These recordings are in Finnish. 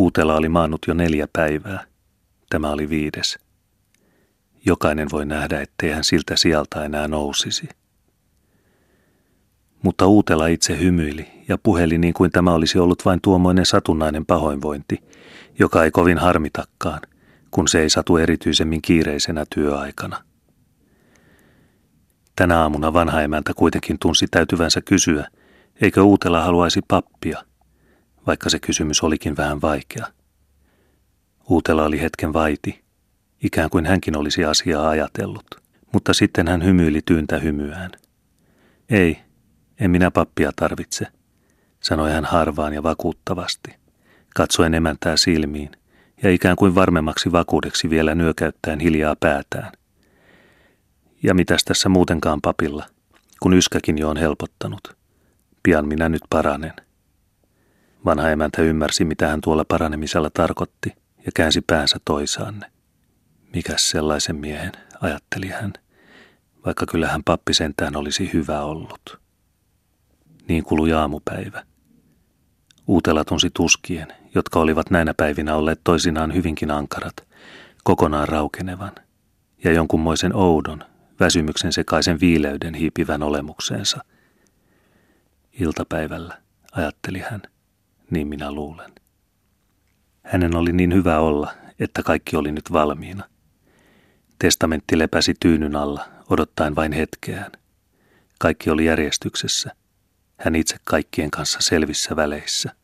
Uutela oli maannut jo neljä päivää. Tämä oli viides. Jokainen voi nähdä, ettei hän siltä sieltä enää nousisi. Mutta Uutela itse hymyili ja puheli niin kuin tämä olisi ollut vain tuommoinen satunnainen pahoinvointi, joka ei kovin harmitakkaan, kun se ei satu erityisemmin kiireisenä työaikana. Tänä aamuna vanha emäntä kuitenkin tunsi täytyvänsä kysyä, eikö Uutela haluaisi pappia, vaikka se kysymys olikin vähän vaikea. Uutela oli hetken vaiti, ikään kuin hänkin olisi asiaa ajatellut, mutta sitten hän hymyili tyyntä hymyään. Ei, en minä pappia tarvitse, sanoi hän harvaan ja vakuuttavasti, katsoen emäntää silmiin ja ikään kuin varmemmaksi vakuudeksi vielä nyökäyttäen hiljaa päätään. Ja mitäs tässä muutenkaan papilla, kun yskäkin jo on helpottanut. Pian minä nyt paranen. Vanha emäntä ymmärsi, mitä hän tuolla paranemisella tarkoitti, ja käänsi päänsä toisaanne. Mikäs sellaisen miehen, ajatteli hän, vaikka kyllähän pappi sentään olisi hyvä ollut. Niin kului aamupäivä. Uutela tunsi tuskien, jotka olivat näinä päivinä olleet toisinaan hyvinkin ankarat, kokonaan raukenevan, ja jonkunmoisen oudon, väsymyksen sekaisen viileyden hiipivän olemukseensa. Iltapäivällä, ajatteli hän, niin minä luulen. Hänen oli niin hyvä olla, että kaikki oli nyt valmiina. Testamentti lepäsi tyynyn alla, odottaen vain hetkeään. Kaikki oli järjestyksessä. Hän itse kaikkien kanssa selvissä väleissä.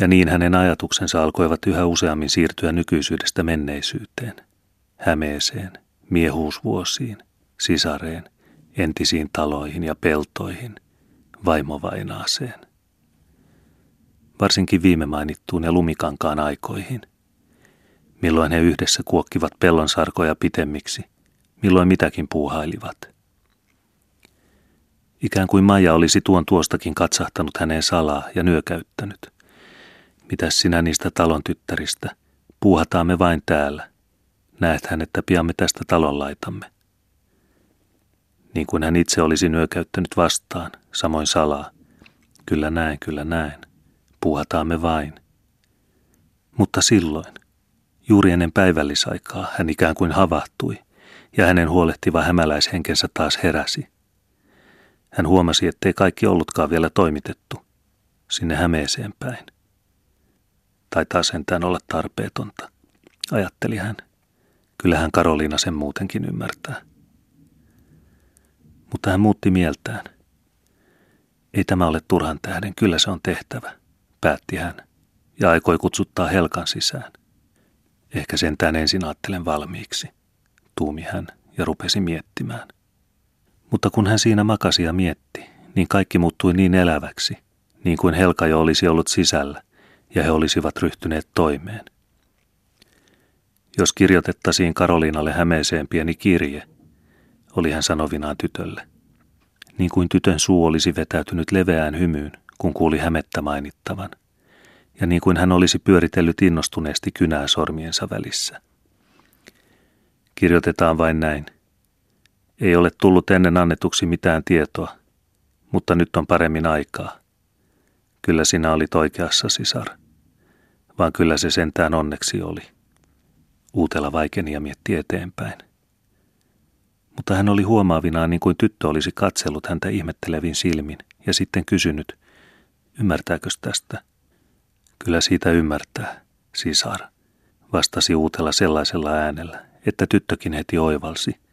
Ja niin hänen ajatuksensa alkoivat yhä useammin siirtyä nykyisyydestä menneisyyteen, hämeeseen, miehuusvuosiin, sisareen, entisiin taloihin ja peltoihin, vaimovainaaseen. Varsinkin viime mainittuun ja lumikankaan aikoihin. Milloin he yhdessä kuokkivat pellonsarkoja pitemmiksi, milloin mitäkin puuhailivat – Ikään kuin Maija olisi tuon tuostakin katsahtanut häneen salaa ja nyökäyttänyt. Mitäs sinä niistä talon tyttäristä? Puuhataan me vain täällä. Näethän, että pian me tästä talon laitamme. Niin kuin hän itse olisi nyökäyttänyt vastaan, samoin salaa. Kyllä näen, kyllä näen. Puuhataan me vain. Mutta silloin, juuri ennen päivällisaikaa, hän ikään kuin havahtui, ja hänen huolehtiva hämäläishenkensä taas heräsi – hän huomasi, ettei kaikki ollutkaan vielä toimitettu sinne Hämeeseen päin. Taitaa sentään olla tarpeetonta, ajatteli hän. Kyllähän Karoliina sen muutenkin ymmärtää. Mutta hän muutti mieltään. Ei tämä ole turhan tähden, kyllä se on tehtävä, päätti hän ja aikoi kutsuttaa Helkan sisään. Ehkä sentään ensin ajattelen valmiiksi, tuumi hän ja rupesi miettimään. Mutta kun hän siinä makasi ja mietti, niin kaikki muuttui niin eläväksi, niin kuin Helka jo olisi ollut sisällä, ja he olisivat ryhtyneet toimeen. Jos kirjoitettaisiin Karoliinalle Hämeeseen pieni kirje, oli hän sanovinaan tytölle. Niin kuin tytön suu olisi vetäytynyt leveään hymyyn, kun kuuli hämettä mainittavan, ja niin kuin hän olisi pyöritellyt innostuneesti kynää sormiensa välissä. Kirjoitetaan vain näin – ei ole tullut ennen annetuksi mitään tietoa, mutta nyt on paremmin aikaa. Kyllä sinä olit oikeassa, sisar. Vaan kyllä se sentään onneksi oli. Uutela vaikeni ja mietti eteenpäin. Mutta hän oli huomaavinaan niin kuin tyttö olisi katsellut häntä ihmettelevin silmin ja sitten kysynyt, ymmärtääkö tästä? Kyllä siitä ymmärtää, sisar, vastasi Uutela sellaisella äänellä, että tyttökin heti oivalsi –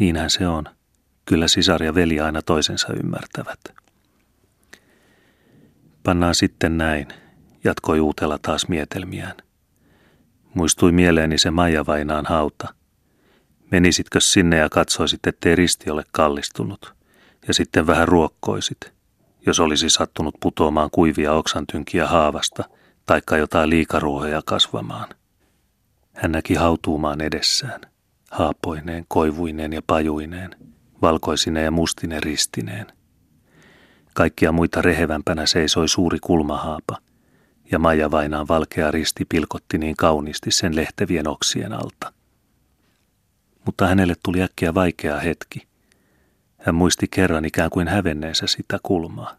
Niinhän se on. Kyllä sisar ja veli aina toisensa ymmärtävät. Pannaan sitten näin, jatkoi Uutela taas mietelmiään. Muistui mieleeni se Maija Vainaan hauta. Menisitkö sinne ja katsoisit, ettei risti ole kallistunut, ja sitten vähän ruokkoisit, jos olisi sattunut putoamaan kuivia oksantynkiä haavasta, taikka jotain liikaruohoja kasvamaan. Hän näki hautuumaan edessään haapoineen, koivuineen ja pajuineen, valkoisineen ja mustineen ristineen. Kaikkia muita rehevämpänä seisoi suuri kulmahaapa, ja Maija Vainaan valkea risti pilkotti niin kauniisti sen lehtevien oksien alta. Mutta hänelle tuli äkkiä vaikea hetki. Hän muisti kerran ikään kuin hävenneensä sitä kulmaa.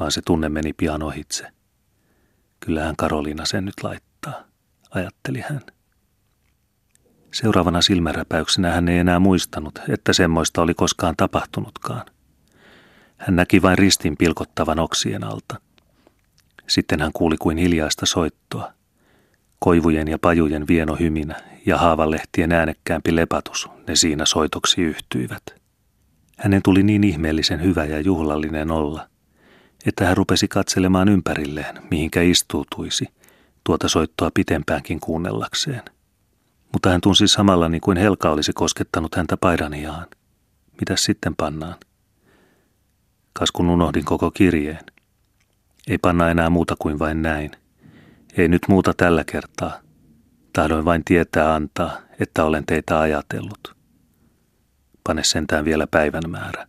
vaan se tunne meni pian ohitse. Kyllähän Karoliina sen nyt laittaa, ajatteli hän. Seuraavana silmäräpäyksenä hän ei enää muistanut, että semmoista oli koskaan tapahtunutkaan. Hän näki vain ristin pilkottavan oksien alta. Sitten hän kuuli kuin hiljaista soittoa. Koivujen ja pajujen vieno hyminä ja haavanlehtien äänekkäämpi lepatus, ne siinä soitoksi yhtyivät. Hänen tuli niin ihmeellisen hyvä ja juhlallinen olla, että hän rupesi katselemaan ympärilleen, mihinkä istuutuisi, tuota soittoa pitempäänkin kuunnellakseen. Mutta hän tunsi samalla niin kuin Helka olisi koskettanut häntä paidaniaan. Mitäs sitten pannaan? Kas kun unohdin koko kirjeen. Ei panna enää muuta kuin vain näin. Ei nyt muuta tällä kertaa. Tahdoin vain tietää antaa, että olen teitä ajatellut. Pane sentään vielä päivän määrä.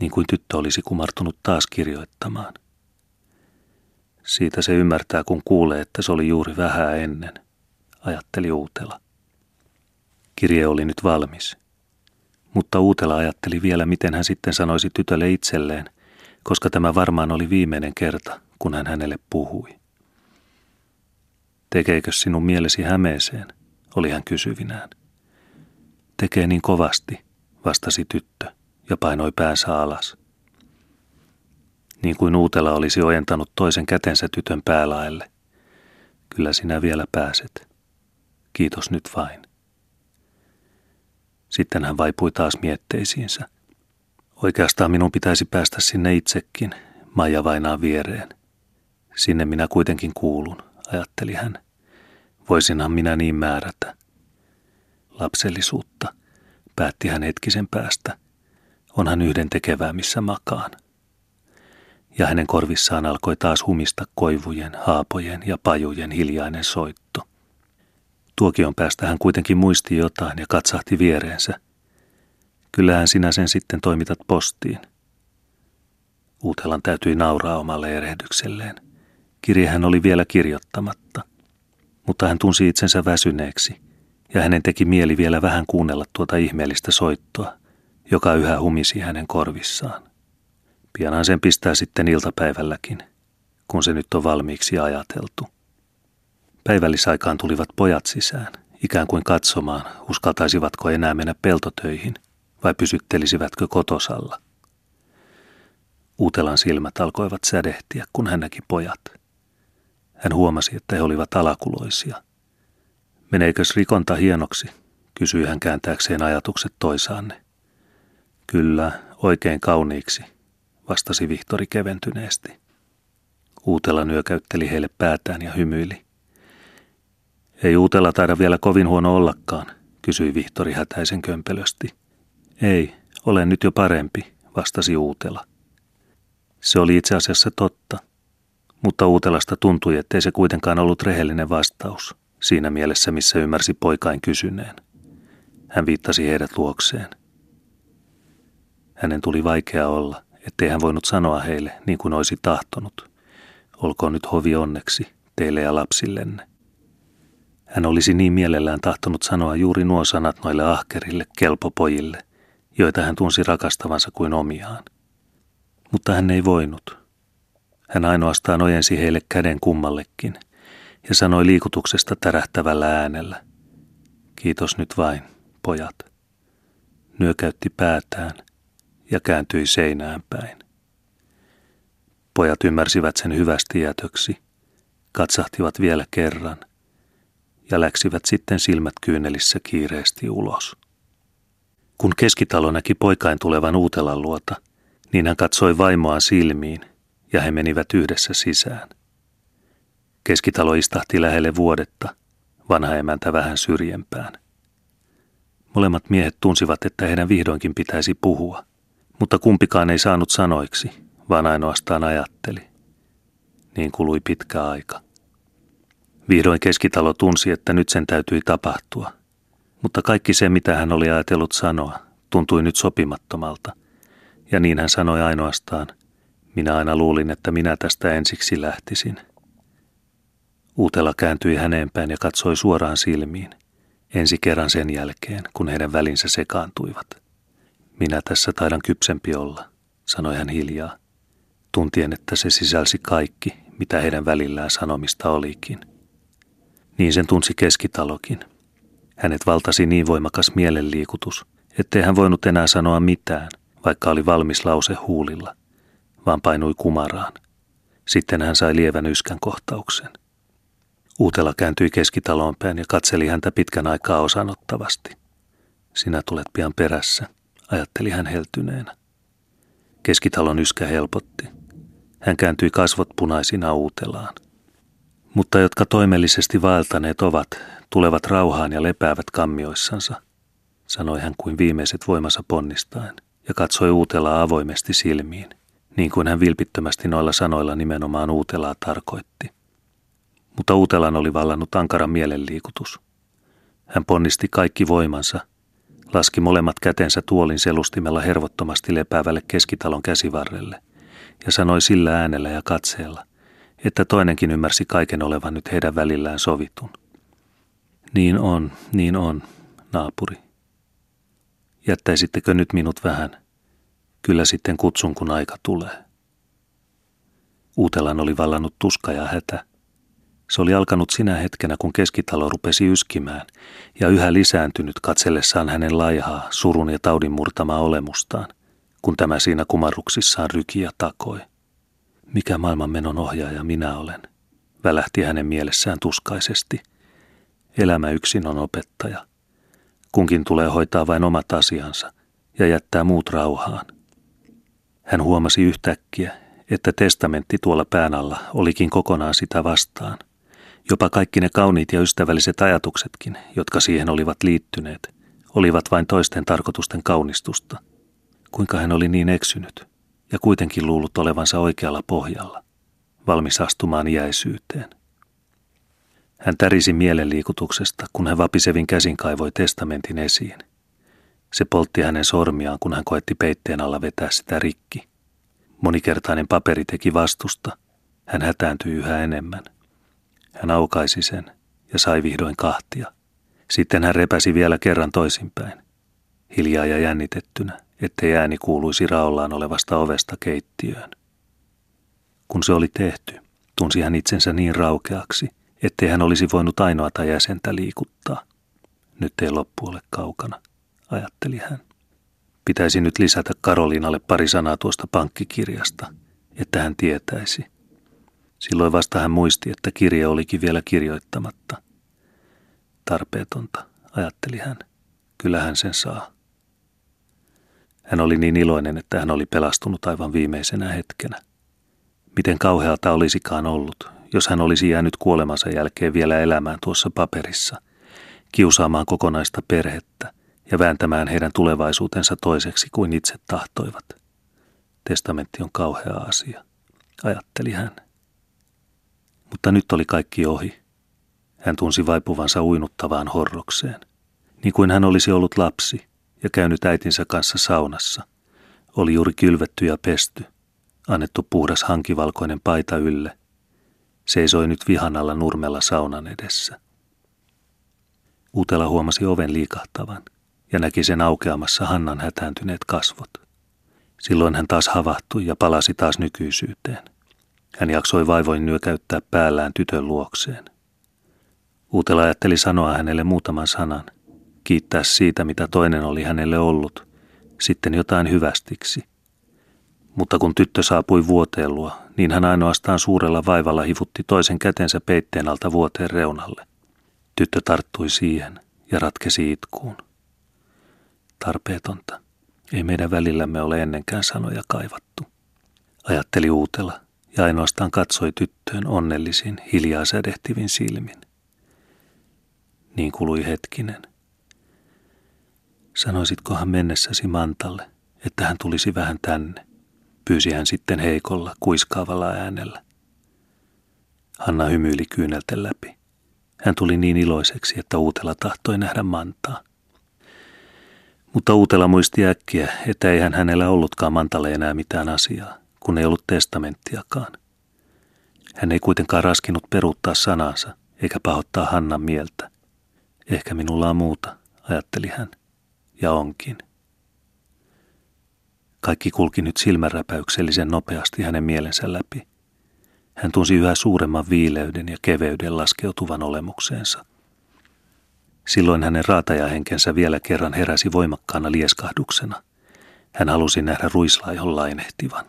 Niin kuin tyttö olisi kumartunut taas kirjoittamaan. Siitä se ymmärtää, kun kuulee, että se oli juuri vähän ennen, ajatteli Uutela. Kirje oli nyt valmis. Mutta Uutela ajatteli vielä, miten hän sitten sanoisi tytölle itselleen, koska tämä varmaan oli viimeinen kerta, kun hän hänelle puhui. Tekeekö sinun mielesi hämeeseen, oli hän kysyvinään. Tekee niin kovasti, vastasi tyttö ja painoi päänsä alas. Niin kuin Uutela olisi ojentanut toisen kätensä tytön päälaelle. Kyllä sinä vielä pääset. Kiitos nyt vain. Sitten hän vaipui taas mietteisiinsä. Oikeastaan minun pitäisi päästä sinne itsekin, Maija vainaa viereen. Sinne minä kuitenkin kuulun, ajatteli hän. Voisinhan minä niin määrätä. Lapsellisuutta, päätti hän hetkisen päästä. Onhan yhden tekevää, missä makaan. Ja hänen korvissaan alkoi taas humista koivujen, haapojen ja pajujen hiljainen soitto. Tuokion päästä hän kuitenkin muisti jotain ja katsahti viereensä. Kyllähän sinä sen sitten toimitat postiin. Uutelan täytyi nauraa omalle erehdykselleen. Kirjehän oli vielä kirjoittamatta. Mutta hän tunsi itsensä väsyneeksi, ja hänen teki mieli vielä vähän kuunnella tuota ihmeellistä soittoa, joka yhä humisi hänen korvissaan. Pianhan sen pistää sitten iltapäivälläkin, kun se nyt on valmiiksi ajateltu. Päivällisaikaan tulivat pojat sisään, ikään kuin katsomaan, uskaltaisivatko enää mennä peltotöihin vai pysyttelisivätkö kotosalla. Uutelan silmät alkoivat sädehtiä, kun hän näki pojat. Hän huomasi, että he olivat alakuloisia. Meneekös rikonta hienoksi, kysyi hän kääntääkseen ajatukset toisaanne. Kyllä, oikein kauniiksi, vastasi Vihtori keventyneesti. Uutela nyökäytteli heille päätään ja hymyili. Ei Uutela taida vielä kovin huono ollakaan, kysyi Vihtori hätäisen kömpelösti. Ei, olen nyt jo parempi, vastasi Uutela. Se oli itse asiassa totta, mutta Uutelasta tuntui, ettei se kuitenkaan ollut rehellinen vastaus, siinä mielessä missä ymmärsi poikain kysyneen. Hän viittasi heidät luokseen. Hänen tuli vaikea olla, ettei hän voinut sanoa heille niin kuin olisi tahtonut. Olkoon nyt hovi onneksi teille ja lapsillenne. Hän olisi niin mielellään tahtonut sanoa juuri nuo sanat noille ahkerille, kelpopojille, joita hän tunsi rakastavansa kuin omiaan. Mutta hän ei voinut. Hän ainoastaan ojensi heille käden kummallekin ja sanoi liikutuksesta tärähtävällä äänellä. Kiitos nyt vain, pojat. Nyökäytti päätään ja kääntyi seinään päin. Pojat ymmärsivät sen hyvästi jätöksi, katsahtivat vielä kerran ja läksivät sitten silmät kyynelissä kiireesti ulos. Kun keskitalo näki poikain tulevan Uutelan luota, niin hän katsoi vaimoaan silmiin ja he menivät yhdessä sisään. Keskitalo istahti lähelle vuodetta, vanha emäntä vähän syrjempään. Molemmat miehet tunsivat, että heidän vihdoinkin pitäisi puhua, mutta kumpikaan ei saanut sanoiksi, vaan ainoastaan ajatteli. Niin kului pitkä aika. Vihdoin keskitalo tunsi, että nyt sen täytyi tapahtua – mutta kaikki se, mitä hän oli ajatellut sanoa, tuntui nyt sopimattomalta. Ja niin hän sanoi ainoastaan, minä aina luulin, että minä tästä ensiksi lähtisin. Uutela kääntyi häneen päin ja katsoi suoraan silmiin, ensi kerran sen jälkeen, kun heidän välinsä sekaantuivat. Minä tässä taidan kypsempi olla, sanoi hän hiljaa, tuntien, että se sisälsi kaikki, mitä heidän välillään sanomista olikin. Niin sen tunsi keskitalokin. Hänet valtasi niin voimakas mielenliikutus, ettei hän voinut enää sanoa mitään, vaikka oli valmis lause huulilla, vaan painui kumaraan. Sitten hän sai lievän yskän kohtauksen. Uutela kääntyi keskitaloon päin ja katseli häntä pitkän aikaa osanottavasti. Sinä tulet pian perässä, ajatteli hän heltyneenä. Keskitalon yskä helpotti. Hän kääntyi kasvot punaisina uutelaan. Mutta jotka toimellisesti vaeltaneet ovat, tulevat rauhaan ja lepäävät kammioissansa, sanoi hän kuin viimeiset voimassa ponnistaen, ja katsoi uutelaa avoimesti silmiin, niin kuin hän vilpittömästi noilla sanoilla nimenomaan uutelaa tarkoitti. Mutta uutelan oli vallannut ankara mielenliikutus. Hän ponnisti kaikki voimansa – laski molemmat kätensä tuolin selustimella hervottomasti lepäävälle keskitalon käsivarrelle ja sanoi sillä äänellä ja katseella, että toinenkin ymmärsi kaiken olevan nyt heidän välillään sovitun. Niin on, niin on, naapuri. Jättäisittekö nyt minut vähän? Kyllä sitten kutsun, kun aika tulee. Uutelan oli vallannut tuska ja hätä – se oli alkanut sinä hetkenä, kun keskitalo rupesi yskimään ja yhä lisääntynyt katsellessaan hänen laihaa, surun ja taudin murtamaa olemustaan, kun tämä siinä kumarruksissaan ryki ja takoi. Mikä maailman menon ohjaaja minä olen, välähti hänen mielessään tuskaisesti. Elämä yksin on opettaja. Kunkin tulee hoitaa vain omat asiansa ja jättää muut rauhaan. Hän huomasi yhtäkkiä, että testamentti tuolla pään alla olikin kokonaan sitä vastaan – Jopa kaikki ne kauniit ja ystävälliset ajatuksetkin, jotka siihen olivat liittyneet, olivat vain toisten tarkoitusten kaunistusta. Kuinka hän oli niin eksynyt ja kuitenkin luullut olevansa oikealla pohjalla, valmis astumaan jäisyyteen. Hän tärisi mielenliikutuksesta, kun hän vapisevin käsin kaivoi testamentin esiin. Se poltti hänen sormiaan, kun hän koetti peitteen alla vetää sitä rikki. Monikertainen paperi teki vastusta. Hän hätääntyi yhä enemmän. Hän aukaisi sen ja sai vihdoin kahtia. Sitten hän repäsi vielä kerran toisinpäin, hiljaa ja jännitettynä, ettei ääni kuuluisi raollaan olevasta ovesta keittiöön. Kun se oli tehty, tunsi hän itsensä niin raukeaksi, ettei hän olisi voinut ainoata jäsentä liikuttaa. Nyt ei loppu ole kaukana, ajatteli hän. Pitäisi nyt lisätä Karoliinalle pari sanaa tuosta pankkikirjasta, että hän tietäisi – Silloin vasta hän muisti, että kirje olikin vielä kirjoittamatta. Tarpeetonta, ajatteli hän. Kyllä hän sen saa. Hän oli niin iloinen, että hän oli pelastunut aivan viimeisenä hetkenä. Miten kauhealta olisikaan ollut, jos hän olisi jäänyt kuolemansa jälkeen vielä elämään tuossa paperissa, kiusaamaan kokonaista perhettä ja vääntämään heidän tulevaisuutensa toiseksi kuin itse tahtoivat. Testamentti on kauhea asia, ajatteli hän. Mutta nyt oli kaikki ohi. Hän tunsi vaipuvansa uinuttavaan horrokseen. Niin kuin hän olisi ollut lapsi ja käynyt äitinsä kanssa saunassa. Oli juuri kylvetty ja pesty, annettu puhdas hankivalkoinen paita ylle. Seisoi nyt vihan alla nurmella saunan edessä. Utela huomasi oven liikahtavan ja näki sen aukeamassa Hannan hätääntyneet kasvot. Silloin hän taas havahtui ja palasi taas nykyisyyteen. Hän jaksoi vaivoin nyökäyttää päällään tytön luokseen. Uutela ajatteli sanoa hänelle muutaman sanan, kiittää siitä, mitä toinen oli hänelle ollut, sitten jotain hyvästiksi. Mutta kun tyttö saapui vuoteen luo, niin hän ainoastaan suurella vaivalla hivutti toisen kätensä peitteen alta vuoteen reunalle. Tyttö tarttui siihen ja ratkesi itkuun. Tarpeetonta. Ei meidän välillämme ole ennenkään sanoja kaivattu. Ajatteli Uutela ja ainoastaan katsoi tyttöön onnellisin, hiljaa sädehtivin silmin. Niin kului hetkinen. Sanoisitkohan mennessäsi Mantalle, että hän tulisi vähän tänne, pyysi hän sitten heikolla, kuiskaavalla äänellä. Hanna hymyili kyynelten läpi. Hän tuli niin iloiseksi, että Uutela tahtoi nähdä Mantaa. Mutta Uutela muisti äkkiä, että eihän hänellä ollutkaan Mantalle enää mitään asiaa kun ei ollut testamenttiakaan. Hän ei kuitenkaan raskinut peruuttaa sanansa eikä pahoittaa Hannan mieltä. Ehkä minulla on muuta, ajatteli hän, ja onkin. Kaikki kulki nyt silmänräpäyksellisen nopeasti hänen mielensä läpi. Hän tunsi yhä suuremman viileyden ja keveyden laskeutuvan olemukseensa. Silloin hänen raatajahenkensä vielä kerran heräsi voimakkaana lieskahduksena. Hän halusi nähdä ruislaihon lainehtivan.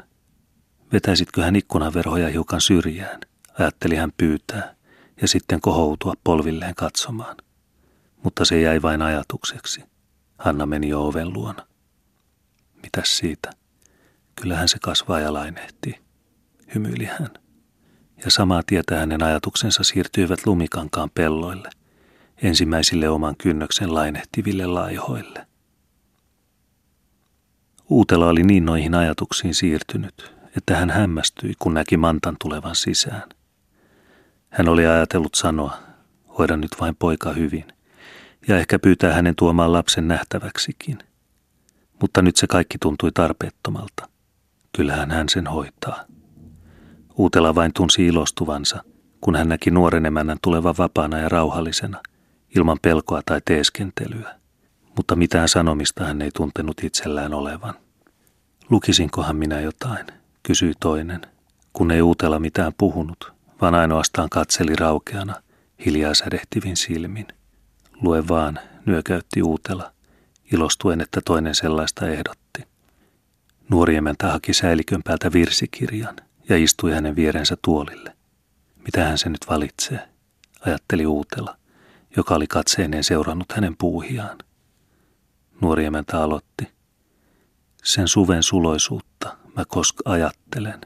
Vetäisitkö hän ikkunaverhoja hiukan syrjään, ajatteli hän pyytää, ja sitten kohoutua polvilleen katsomaan. Mutta se jäi vain ajatukseksi. Hanna meni jo oven luona. Mitäs siitä? Kyllähän se kasvaa ja lainehtii, hymyili hän. Ja samaa tietä hänen ajatuksensa siirtyivät lumikankaan pelloille, ensimmäisille oman kynnöksen lainehtiville laihoille. Uutela oli niin noihin ajatuksiin siirtynyt, että hän hämmästyi, kun näki Mantan tulevan sisään. Hän oli ajatellut sanoa, hoida nyt vain poika hyvin, ja ehkä pyytää hänen tuomaan lapsen nähtäväksikin. Mutta nyt se kaikki tuntui tarpeettomalta. Kyllähän hän sen hoitaa. Uutela vain tunsi ilostuvansa, kun hän näki nuoren emännän tulevan vapaana ja rauhallisena, ilman pelkoa tai teeskentelyä. Mutta mitään sanomista hän ei tuntenut itsellään olevan. Lukisinkohan minä jotain, kysyi toinen, kun ei Uutela mitään puhunut, vaan ainoastaan katseli raukeana, hiljaa sädehtivin silmin. Lue vaan, nyökäytti Uutela, ilostuen, että toinen sellaista ehdotti. Nuori emäntä haki säilikön päältä virsikirjan ja istui hänen vierensä tuolille. Mitä hän se nyt valitsee, ajatteli Uutela, joka oli katseineen seurannut hänen puuhiaan. Nuori emäntä aloitti. Sen suven suloisuutta mä koska ajattelen.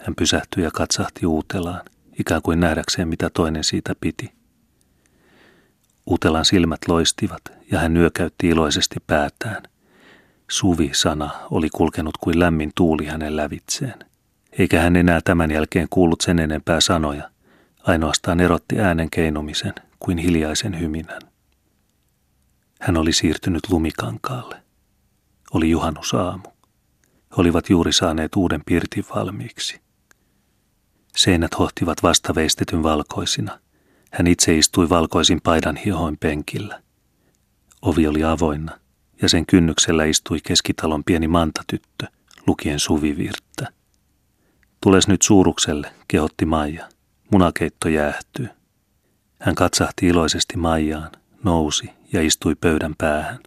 Hän pysähtyi ja katsahti Uutelaan, ikään kuin nähdäkseen mitä toinen siitä piti. Utelan silmät loistivat ja hän nyökäytti iloisesti päätään. Suvi-sana oli kulkenut kuin lämmin tuuli hänen lävitseen. Eikä hän enää tämän jälkeen kuullut sen enempää sanoja, ainoastaan erotti äänen keinumisen kuin hiljaisen hyminän. Hän oli siirtynyt lumikankaalle. Oli juhannusaamu. He olivat juuri saaneet uuden pirtin valmiiksi. Seinät hohtivat vastaveistetyn valkoisina. Hän itse istui valkoisin paidan hiohoin penkillä. Ovi oli avoinna ja sen kynnyksellä istui keskitalon pieni mantatyttö, lukien suvivirttä. Tules nyt suurukselle, kehotti Maija. Munakeitto jäähtyy. Hän katsahti iloisesti Maijaan, nousi ja istui pöydän päähän.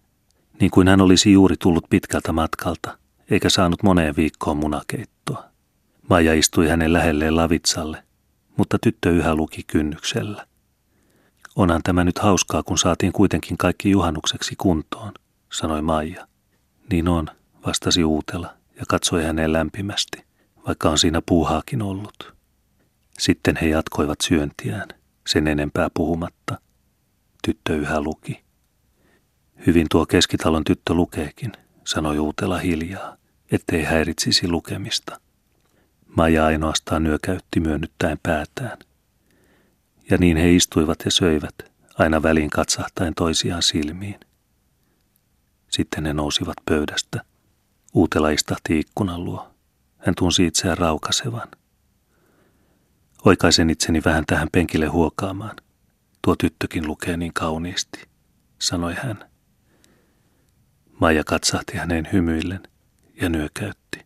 Niin kuin hän olisi juuri tullut pitkältä matkalta, eikä saanut moneen viikkoon munakeittoa. Maija istui hänen lähelleen lavitsalle, mutta tyttö yhä luki kynnyksellä. Onhan tämä nyt hauskaa, kun saatiin kuitenkin kaikki juhannukseksi kuntoon, sanoi Maija. Niin on, vastasi Uutela ja katsoi häneen lämpimästi, vaikka on siinä puuhaakin ollut. Sitten he jatkoivat syöntiään, sen enempää puhumatta. Tyttö yhä luki. Hyvin tuo keskitalon tyttö lukeekin, sanoi Uutela hiljaa, ettei häiritsisi lukemista. Maija ainoastaan nyökäytti myönnyttäen päätään. Ja niin he istuivat ja söivät, aina väliin katsahtaen toisiaan silmiin. Sitten he nousivat pöydästä. Uutela istahti ikkunan luo. Hän tunsi itseään raukasevan. Oikaisen itseni vähän tähän penkille huokaamaan. Tuo tyttökin lukee niin kauniisti, sanoi hän. Maija katsahti häneen hymyillen ja nyökäytti.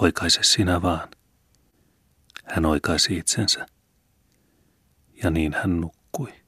Oikaise sinä vaan. Hän oikaisi itsensä ja niin hän nukkui.